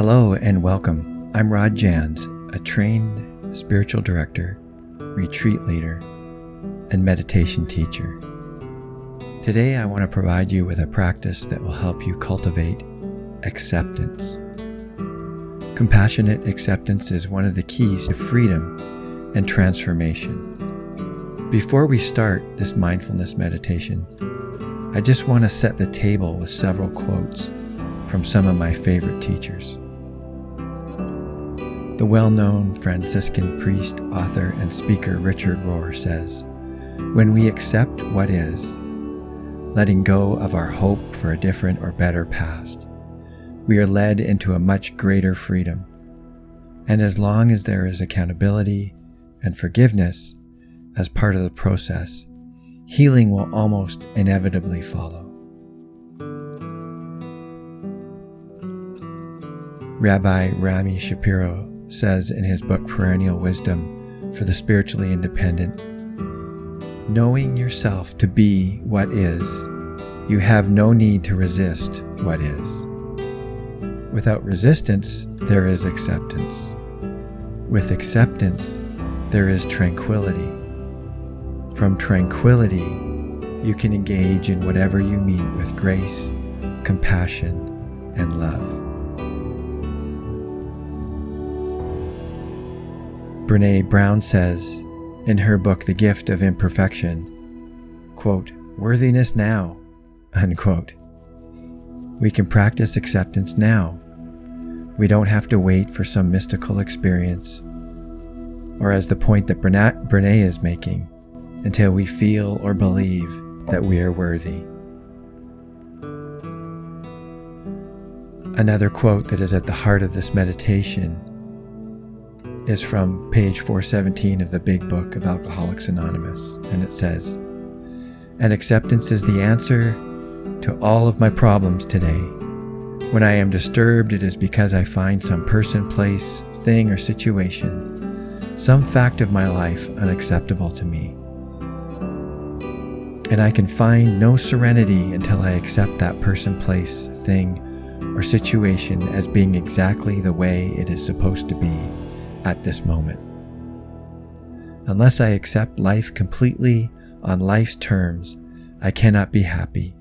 Hello and welcome. I'm Rod Jans, a trained spiritual director, retreat leader, and meditation teacher. Today, I want to provide you with a practice that will help you cultivate acceptance. Compassionate acceptance is one of the keys to freedom and transformation. Before we start this mindfulness meditation, I just want to set the table with several quotes from some of my favorite teachers. The well known Franciscan priest, author, and speaker Richard Rohr says When we accept what is, letting go of our hope for a different or better past, we are led into a much greater freedom. And as long as there is accountability and forgiveness as part of the process, healing will almost inevitably follow. Rabbi Rami Shapiro says in his book Perennial Wisdom for the Spiritually Independent Knowing yourself to be what is, you have no need to resist what is. Without resistance, there is acceptance. With acceptance, there is tranquility. From tranquility, you can engage in whatever you meet with grace, compassion, and love. Brene Brown says in her book, The Gift of Imperfection, quote, worthiness now, unquote. We can practice acceptance now. We don't have to wait for some mystical experience, or as the point that Brene is making, until we feel or believe that we are worthy. Another quote that is at the heart of this meditation is from page 417 of the Big Book of Alcoholics Anonymous, and it says, And acceptance is the answer to all of my problems today. When I am disturbed, it is because I find some person, place, thing, or situation, some fact of my life unacceptable to me. And I can find no serenity until I accept that person, place, thing, or situation as being exactly the way it is supposed to be at this moment. Unless I accept life completely on life's terms, I cannot be happy.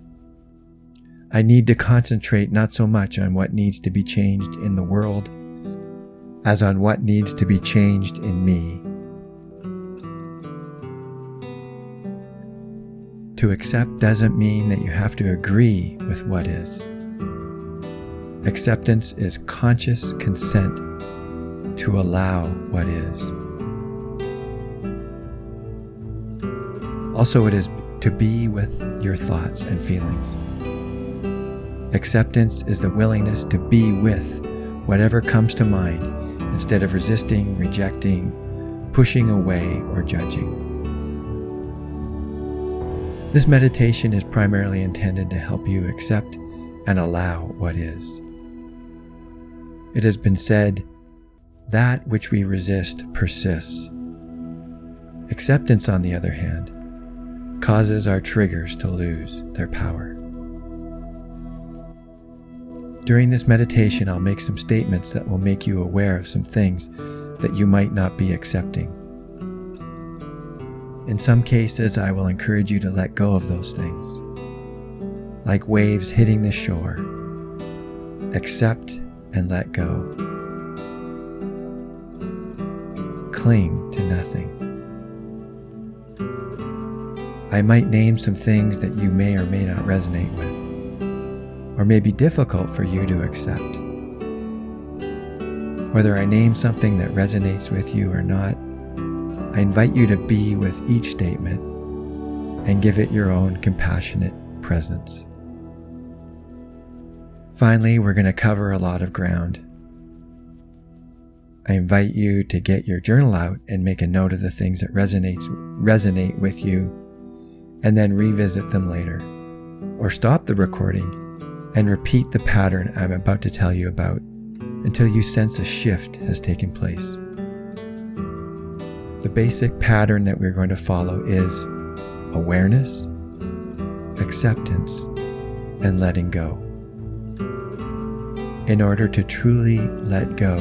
I need to concentrate not so much on what needs to be changed in the world as on what needs to be changed in me. To accept doesn't mean that you have to agree with what is. Acceptance is conscious consent to allow what is. Also, it is to be with your thoughts and feelings. Acceptance is the willingness to be with whatever comes to mind instead of resisting, rejecting, pushing away, or judging. This meditation is primarily intended to help you accept and allow what is. It has been said that which we resist persists. Acceptance, on the other hand, causes our triggers to lose their power. During this meditation, I'll make some statements that will make you aware of some things that you might not be accepting. In some cases, I will encourage you to let go of those things. Like waves hitting the shore, accept and let go. Cling to nothing. I might name some things that you may or may not resonate with, or may be difficult for you to accept. Whether I name something that resonates with you or not, I invite you to be with each statement and give it your own compassionate presence. Finally, we're going to cover a lot of ground. I invite you to get your journal out and make a note of the things that resonates resonate with you and then revisit them later. Or stop the recording and repeat the pattern I'm about to tell you about until you sense a shift has taken place. The basic pattern that we're going to follow is awareness, acceptance, and letting go. In order to truly let go,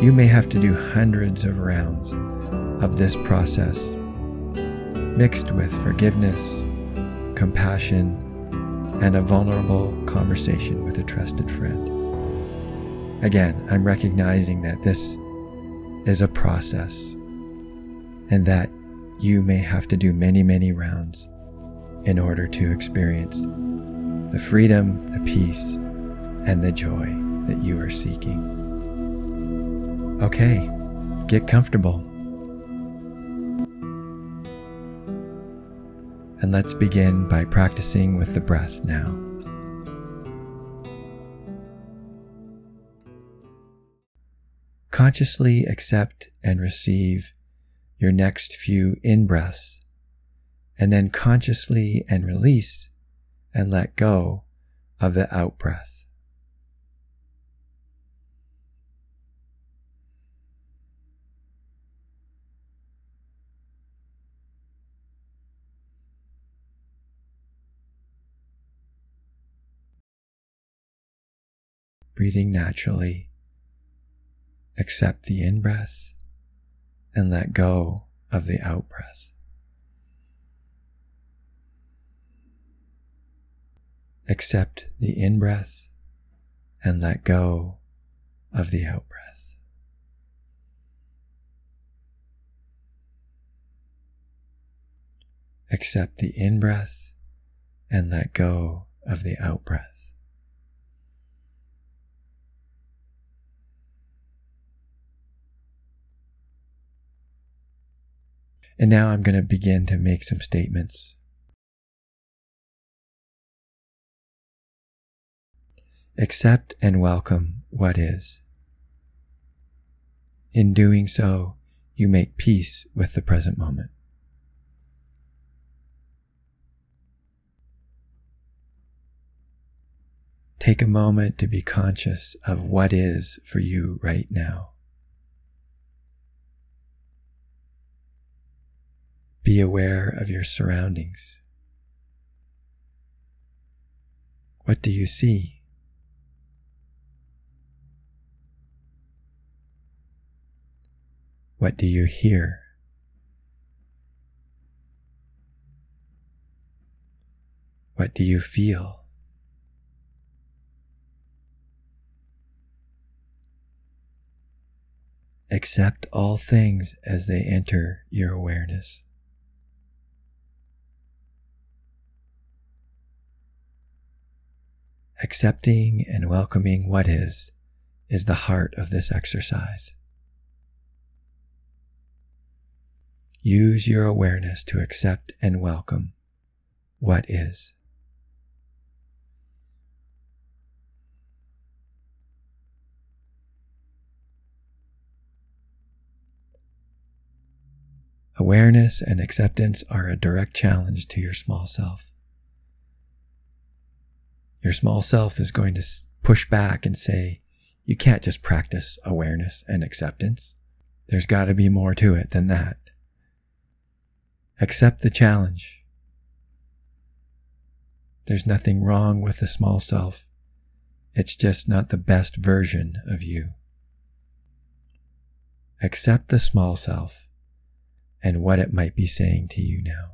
you may have to do hundreds of rounds of this process, mixed with forgiveness, compassion, and a vulnerable conversation with a trusted friend. Again, I'm recognizing that this is a process and that you may have to do many, many rounds in order to experience the freedom, the peace, and the joy that you are seeking. Okay, get comfortable. And let's begin by practicing with the breath now. Consciously accept and receive your next few in breaths, and then consciously and release and let go of the out breath. Breathing naturally accept the in breath and let go of the out breath. Accept the in breath and let go of the out breath. Accept the in breath and let go of the out breath. And now I'm going to begin to make some statements. Accept and welcome what is. In doing so, you make peace with the present moment. Take a moment to be conscious of what is for you right now. Be aware of your surroundings. What do you see? What do you hear? What do you feel? Accept all things as they enter your awareness. Accepting and welcoming what is is the heart of this exercise. Use your awareness to accept and welcome what is. Awareness and acceptance are a direct challenge to your small self. Your small self is going to push back and say, you can't just practice awareness and acceptance. There's got to be more to it than that. Accept the challenge. There's nothing wrong with the small self. It's just not the best version of you. Accept the small self and what it might be saying to you now.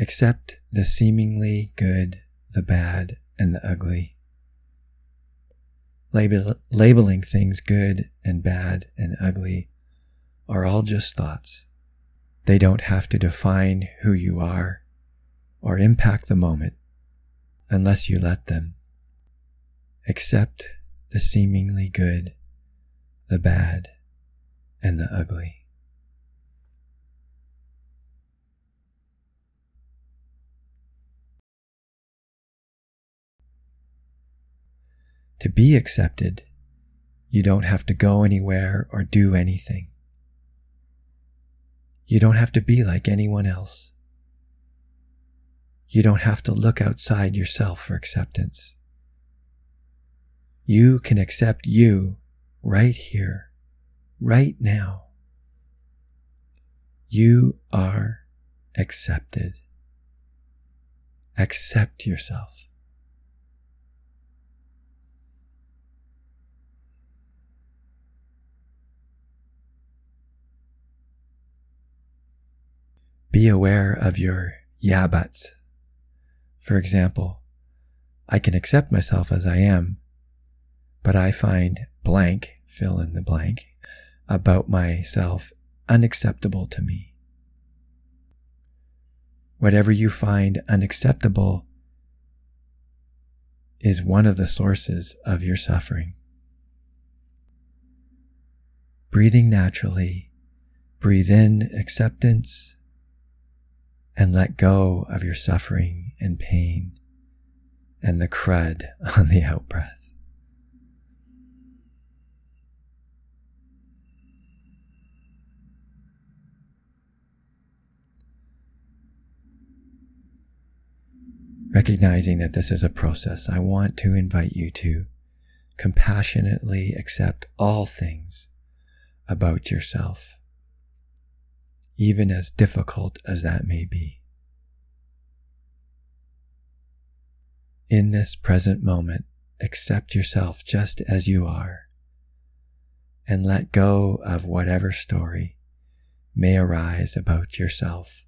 Accept the seemingly good, the bad, and the ugly. Label, labeling things good and bad and ugly are all just thoughts. They don't have to define who you are or impact the moment unless you let them. Accept the seemingly good, the bad, and the ugly. To be accepted, you don't have to go anywhere or do anything. You don't have to be like anyone else. You don't have to look outside yourself for acceptance. You can accept you right here, right now. You are accepted. accept yourself. Be aware of your yeah buts. For example, I can accept myself as I am, but I find blank, fill in the blank, about myself unacceptable to me. Whatever you find unacceptable is one of the sources of your suffering. Breathing naturally, breathe in acceptance and let go of your suffering and pain and the crud on the out breath. Recognizing that this is a process, I want to invite you to compassionately accept all things about yourself even as difficult as that may be. In this present moment, accept yourself just as you are and let go of whatever story may arise about yourself.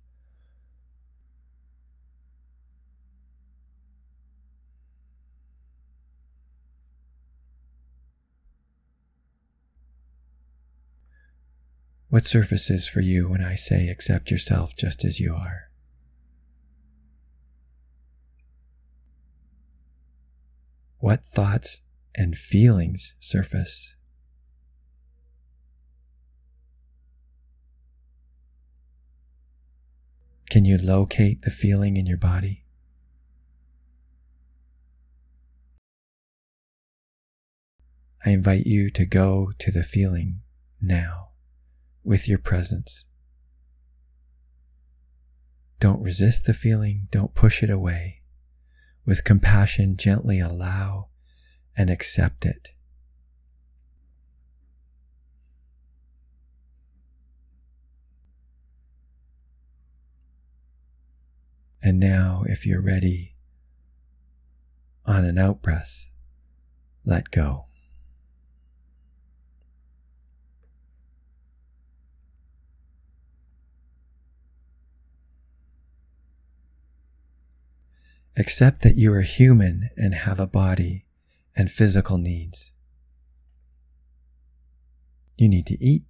What surfaces for you when I say accept yourself just as you are? What thoughts and feelings surface? Can you locate the feeling in your body? I invite you to go to the feeling now with your presence. Don't resist the feeling, don't push it away. With compassion, gently allow and accept it. And now, if you're ready, on an out breath, let go. Accept that you are human and have a body and physical needs. You need to eat.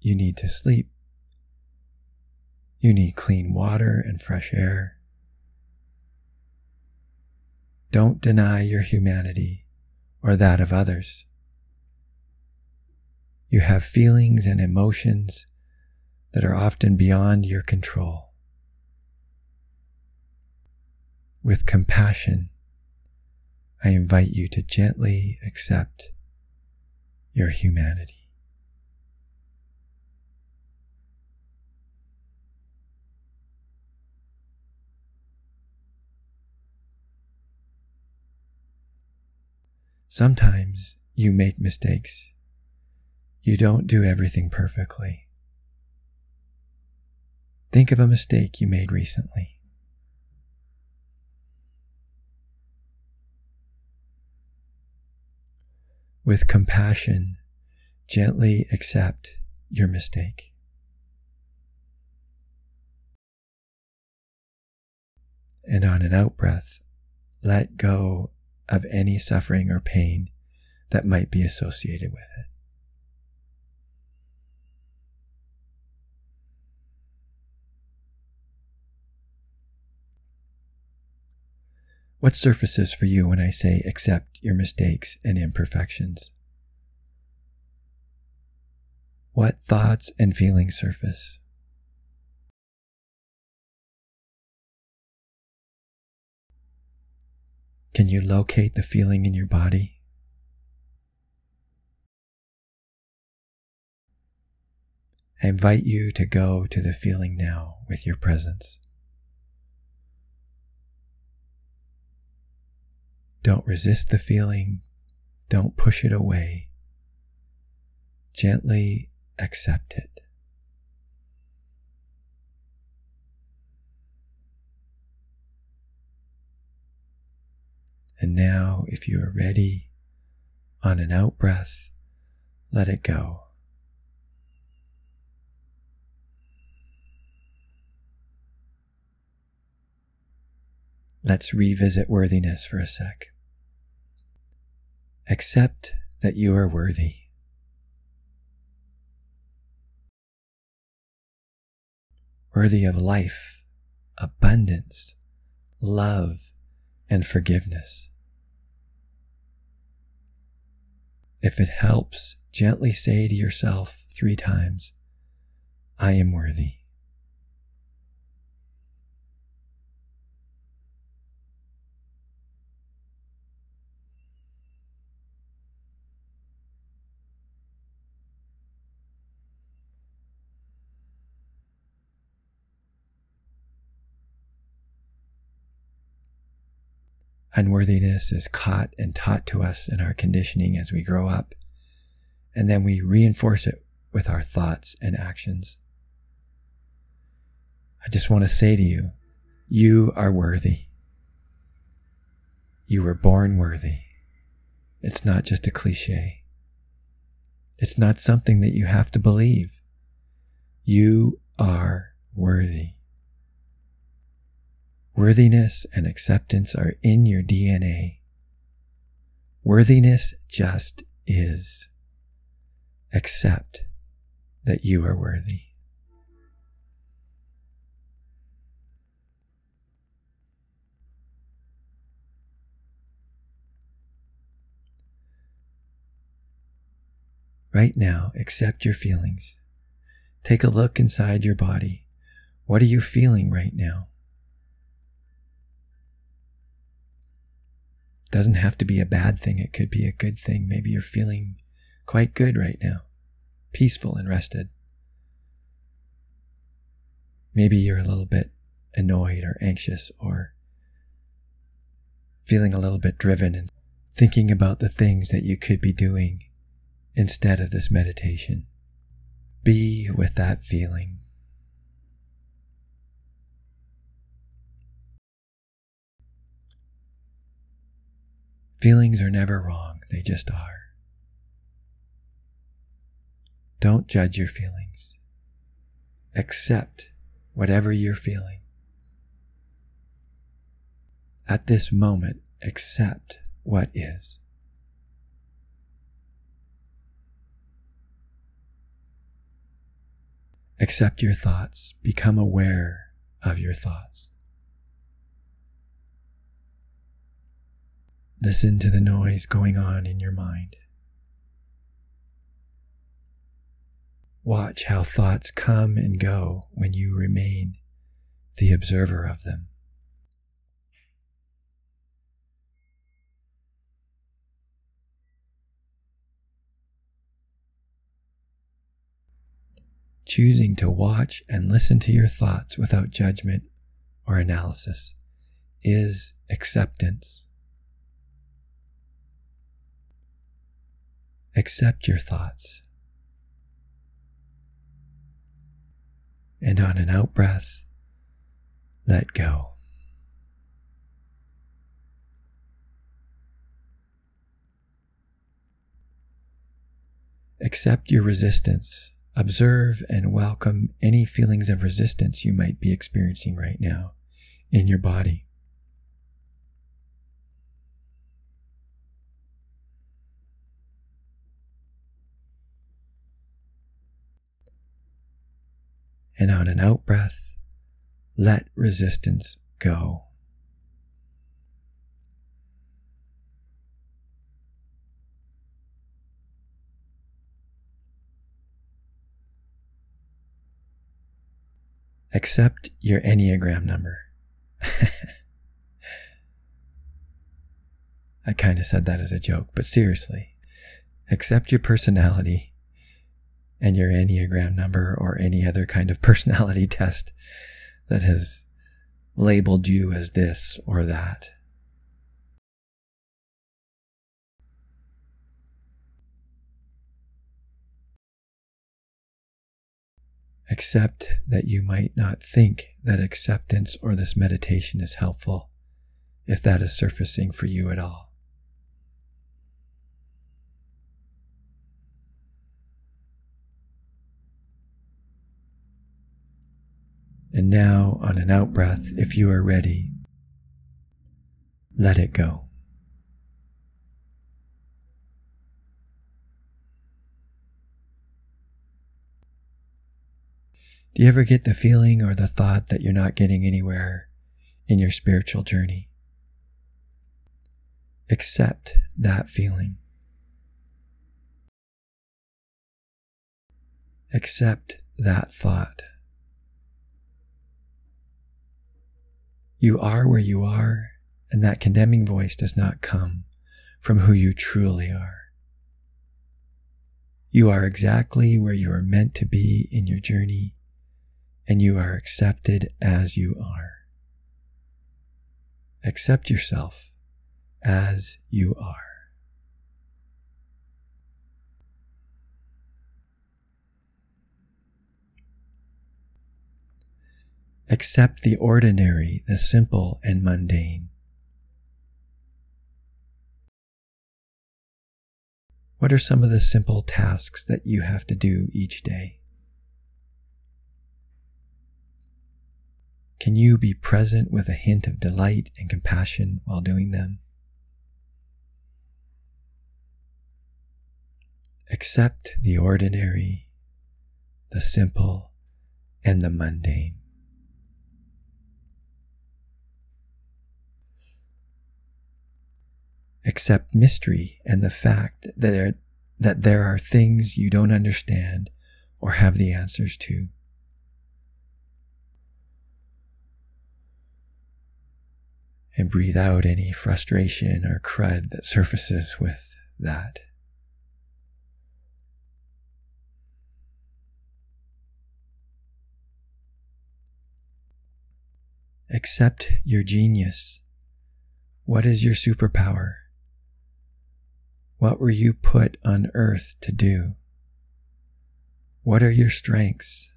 You need to sleep. You need clean water and fresh air. Don't deny your humanity or that of others. You have feelings and emotions that are often beyond your control. With compassion, I invite you to gently accept your humanity. Sometimes you make mistakes. You don't do everything perfectly. Think of a mistake you made recently. With compassion, gently accept your mistake. And on an out breath, let go of any suffering or pain that might be associated with it. What surfaces for you when I say accept your mistakes and imperfections? What thoughts and feelings surface? Can you locate the feeling in your body? I invite you to go to the feeling now with your presence. Don't resist the feeling. Don't push it away. Gently accept it. And now, if you are ready, on an out breath, let it go. Let's revisit worthiness for a sec. Accept that you are worthy. Worthy of life, abundance, love, and forgiveness. If it helps, gently say to yourself three times, I am worthy. Unworthiness is caught and taught to us in our conditioning as we grow up, and then we reinforce it with our thoughts and actions. I just want to say to you, you are worthy. You were born worthy. It's not just a cliche. It's not something that you have to believe. You are worthy. Worthiness and acceptance are in your DNA. Worthiness just is. Accept that you are worthy. Right now, accept your feelings. Take a look inside your body. What are you feeling right now? Doesn't have to be a bad thing. It could be a good thing. Maybe you're feeling quite good right now, peaceful and rested. Maybe you're a little bit annoyed or anxious or feeling a little bit driven and thinking about the things that you could be doing instead of this meditation. Be with that feeling. Feelings are never wrong, they just are. Don't judge your feelings. Accept whatever you're feeling. At this moment, accept what is. Accept your thoughts. Become aware of your thoughts. Listen to the noise going on in your mind. Watch how thoughts come and go when you remain the observer of them. Choosing to watch and listen to your thoughts without judgment or analysis is acceptance. Accept your thoughts. And on an out breath, let go. Accept your resistance. Observe and welcome any feelings of resistance you might be experiencing right now in your body. And on an out breath, let resistance go. Accept your Enneagram number. I kind of said that as a joke, but seriously, accept your personality and your Enneagram number or any other kind of personality test that has labeled you as this or that. Accept that you might not think that acceptance or this meditation is helpful if that is surfacing for you at all. And now, on an out breath, if you are ready, let it go. Do you ever get the feeling or the thought that you're not getting anywhere in your spiritual journey? Accept that feeling. Accept that thought. You are where you are, and that condemning voice does not come from who you truly are. You are exactly where you are meant to be in your journey, and you are accepted as you are. Accept yourself as you are. Accept the ordinary, the simple, and mundane. What are some of the simple tasks that you have to do each day? Can you be present with a hint of delight and compassion while doing them? Accept the ordinary, the simple, and the mundane. Accept mystery and the fact that there, that there are things you don't understand or have the answers to. And breathe out any frustration or crud that surfaces with that. Accept your genius. What is your superpower? What were you put on earth to do? What are your strengths?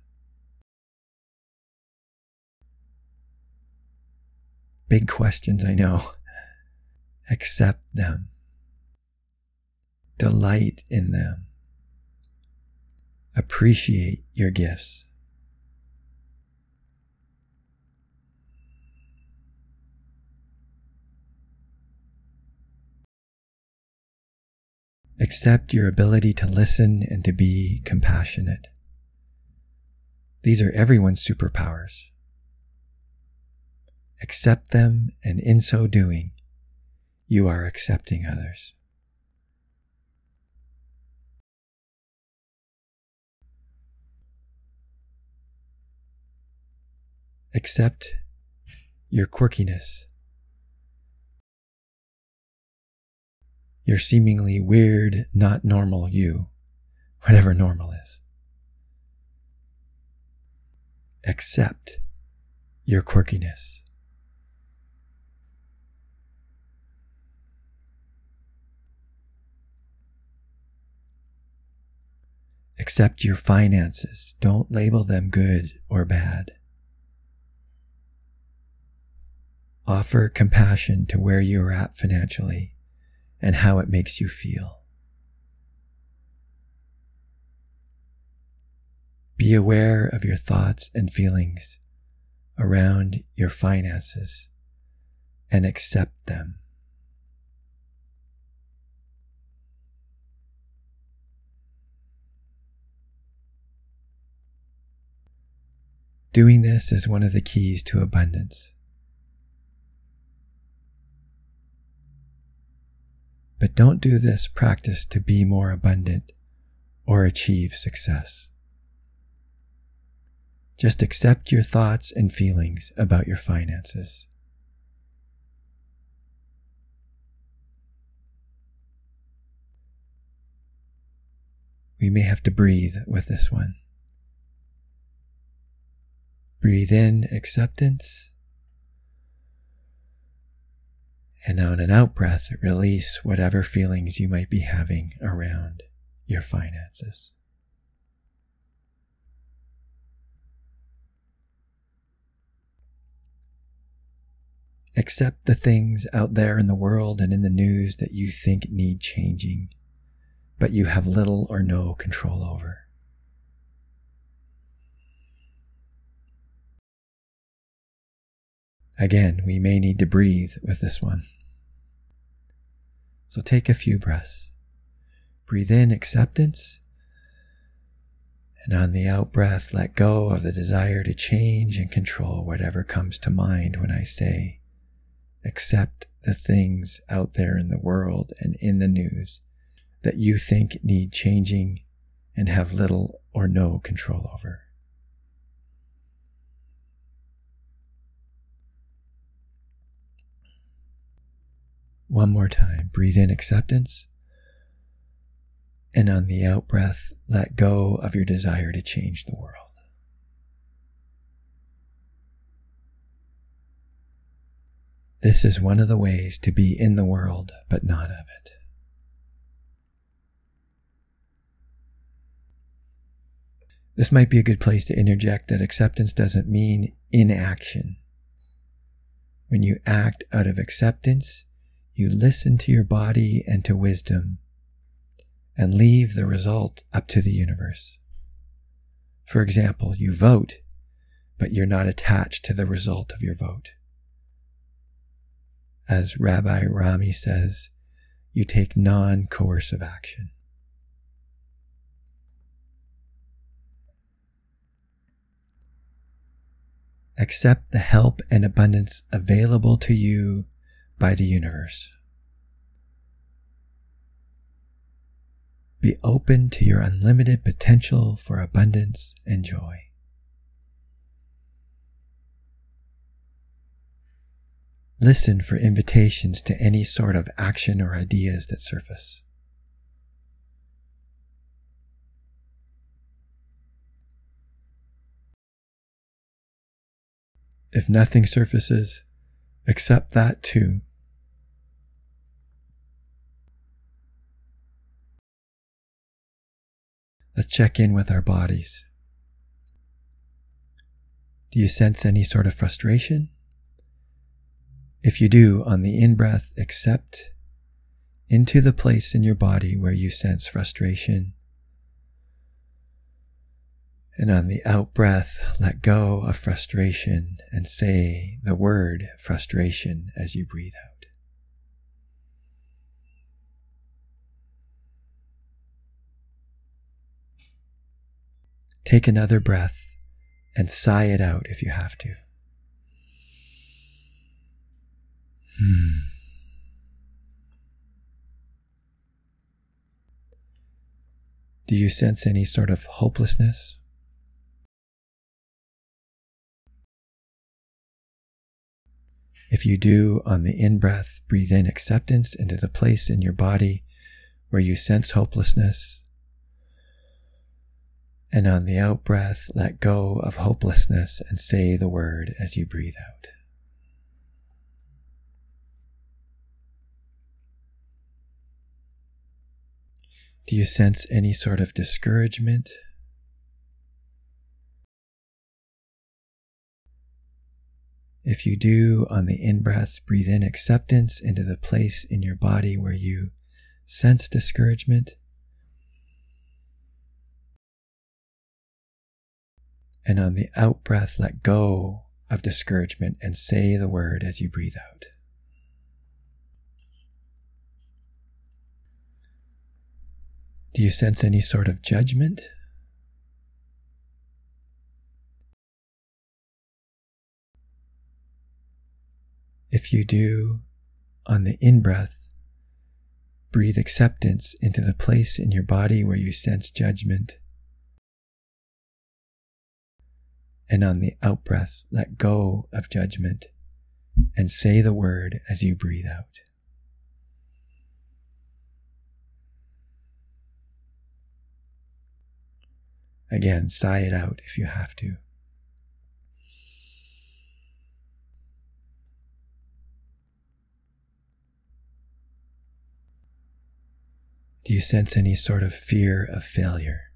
Big questions, I know. Accept them. Delight in them. Appreciate your gifts. Accept your ability to listen and to be compassionate. These are everyone's superpowers. Accept them, and in so doing, you are accepting others. Accept your quirkiness your seemingly weird, not normal you, whatever normal is. Accept your quirkiness. Accept your finances. Don't label them good or bad. Offer compassion to where you are at financially and how it makes you feel. Be aware of your thoughts and feelings around your finances and accept them. Doing this is one of the keys to abundance. But don't do this practice to be more abundant or achieve success. Just accept your thoughts and feelings about your finances. We may have to breathe with this one. Breathe in acceptance And on an out breath, release whatever feelings you might be having around your finances. Accept the things out there in the world and in the news that you think need changing, but you have little or no control over. Again, we may need to breathe with this one. So take a few breaths. Breathe in acceptance. And on the out breath, let go of the desire to change and control whatever comes to mind when I say, accept the things out there in the world and in the news that you think need changing and have little or no control over. One more time. Breathe in acceptance. And on the out breath, let go of your desire to change the world. This is one of the ways to be in the world, but not of it. This might be a good place to interject that acceptance doesn't mean inaction. When you act out of acceptance, you listen to your body and to wisdom and leave the result up to the universe. For example, you vote, but you're not attached to the result of your vote. As Rabbi Rami says, you take non coercive action. Accept the help and abundance available to you by the universe. Be open to your unlimited potential for abundance and joy. Listen for invitations to any sort of action or ideas that surface. If nothing surfaces, accept that too. Let's check in with our bodies. Do you sense any sort of frustration? If you do, on the in breath, accept into the place in your body where you sense frustration. And on the out breath, let go of frustration and say the word frustration as you breathe out. Take another breath and sigh it out if you have to. Hmm. Do you sense any sort of hopelessness? If you do, on the in breath, breathe in acceptance into the place in your body where you sense hopelessness and on the out breath, let go of hopelessness and say the word as you breathe out. Do you sense any sort of discouragement? If you do, on the in breath, breathe in acceptance into the place in your body where you sense discouragement And on the out breath, let go of discouragement and say the word as you breathe out. Do you sense any sort of judgment? If you do, on the in breath, breathe acceptance into the place in your body where you sense judgment and on the out breath, let go of judgment and say the word as you breathe out. Again, sigh it out if you have to. Do you sense any sort of fear of failure?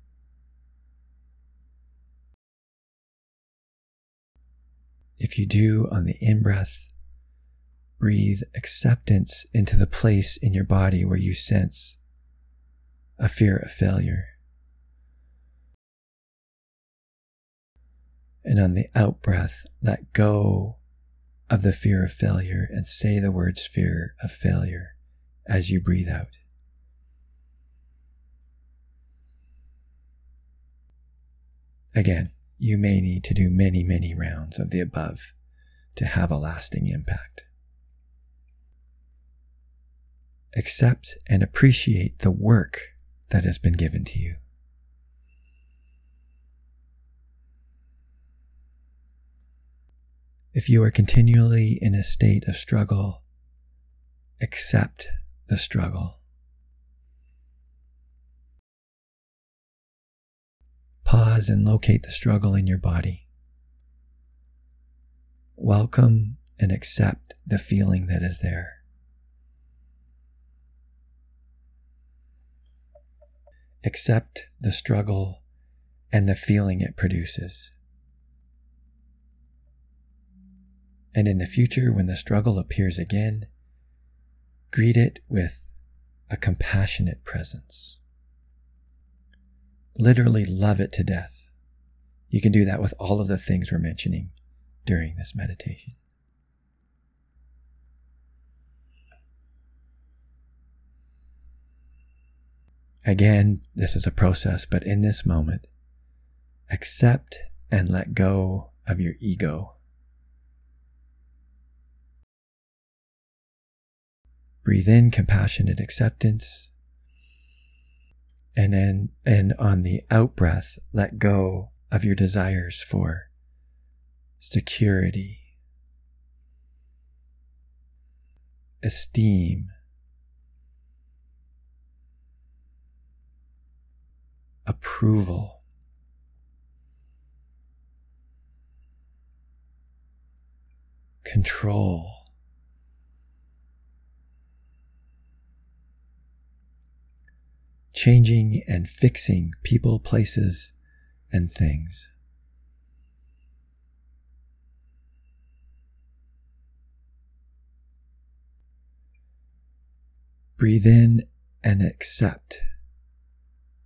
If you do on the in breath, breathe acceptance into the place in your body where you sense a fear of failure. And on the out breath, let go of the fear of failure and say the words fear of failure as you breathe out. Again, you may need to do many, many rounds of the above to have a lasting impact. Accept and appreciate the work that has been given to you. If you are continually in a state of struggle, accept the struggle. Pause and locate the struggle in your body. Welcome and accept the feeling that is there. Accept the struggle and the feeling it produces. And in the future, when the struggle appears again, greet it with a compassionate presence. Literally love it to death. You can do that with all of the things we're mentioning during this meditation. Again, this is a process, but in this moment, accept and let go of your ego Breathe in compassionate acceptance. And then, and on the out breath, let go of your desires for security, esteem, approval. Control. Changing and fixing people, places, and things. Breathe in and accept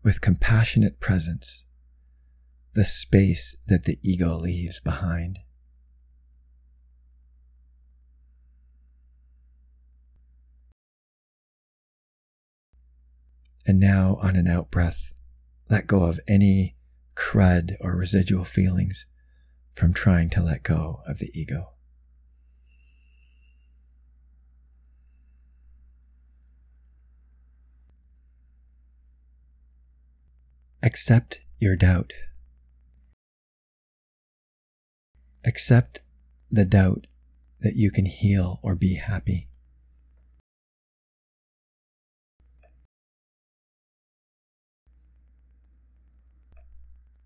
with compassionate presence the space that the ego leaves behind. And now, on an out breath, let go of any crud or residual feelings from trying to let go of the ego. Accept your doubt. Accept the doubt that you can heal or be happy.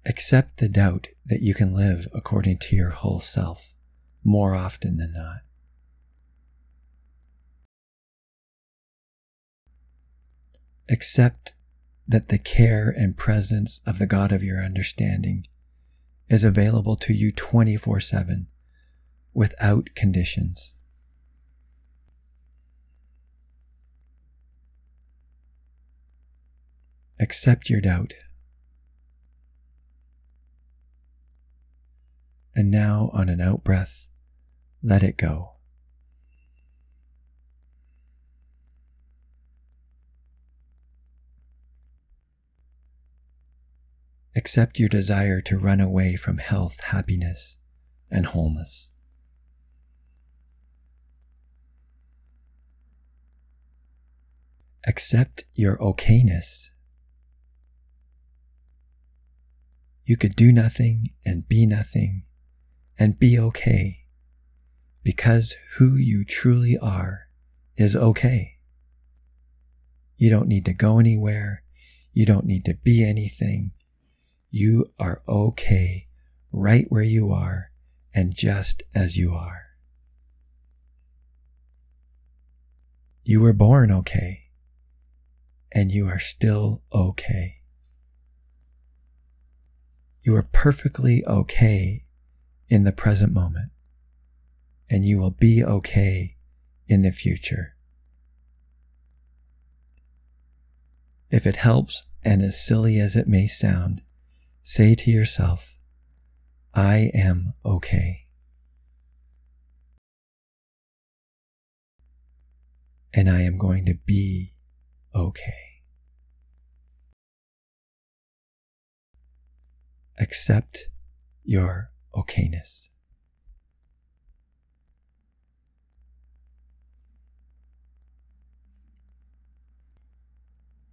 Accept the doubt that you can live according to your whole self more often than not. Accept that the care and presence of the God of your understanding is available to you 24 7 without conditions. Accept your doubt. And now, on an out breath, let it go. Accept your desire to run away from health, happiness, and wholeness. Accept your okayness. You could do nothing and be nothing and be okay because who you truly are is okay. You don't need to go anywhere. You don't need to be anything. You are okay right where you are and just as you are. You were born okay and you are still okay. You are perfectly okay in the present moment, and you will be okay in the future. If it helps, and as silly as it may sound, say to yourself, I am okay. And I am going to be okay. Accept your okayness.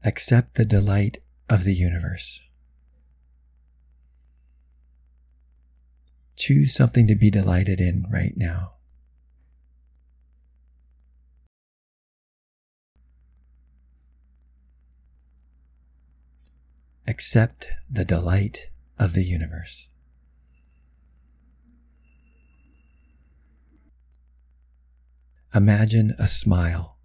Accept the delight of the universe. Choose something to be delighted in right now. Accept the delight of the universe. Imagine a smile.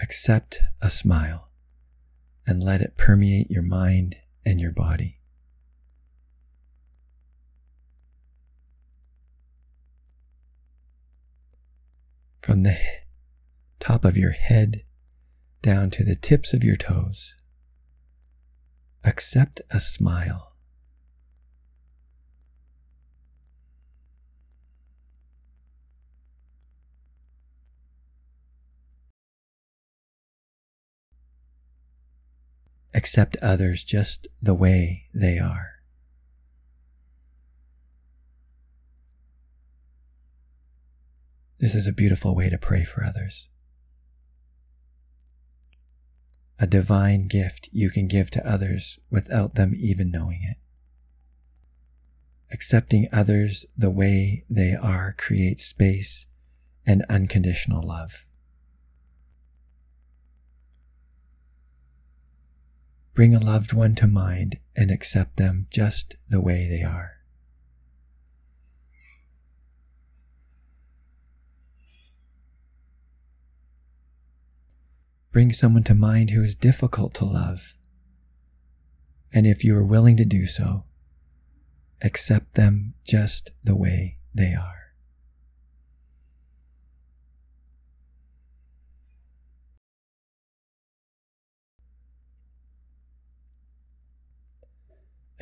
Accept a smile and let it permeate your mind and your body. From the top of your head down to the tips of your toes, accept a smile. Accept others just the way they are. This is a beautiful way to pray for others. A divine gift you can give to others without them even knowing it. Accepting others the way they are creates space and unconditional love. Bring a loved one to mind and accept them just the way they are. Bring someone to mind who is difficult to love. And if you are willing to do so, accept them just the way they are.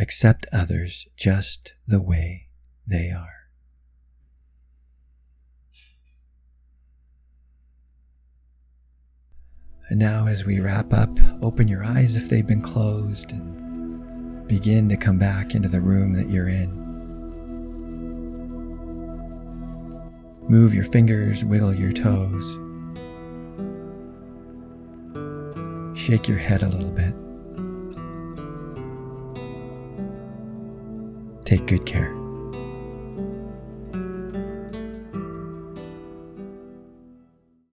Accept others just the way they are. And now, as we wrap up, open your eyes if they've been closed and begin to come back into the room that you're in. Move your fingers, wiggle your toes, shake your head a little bit. Take good care.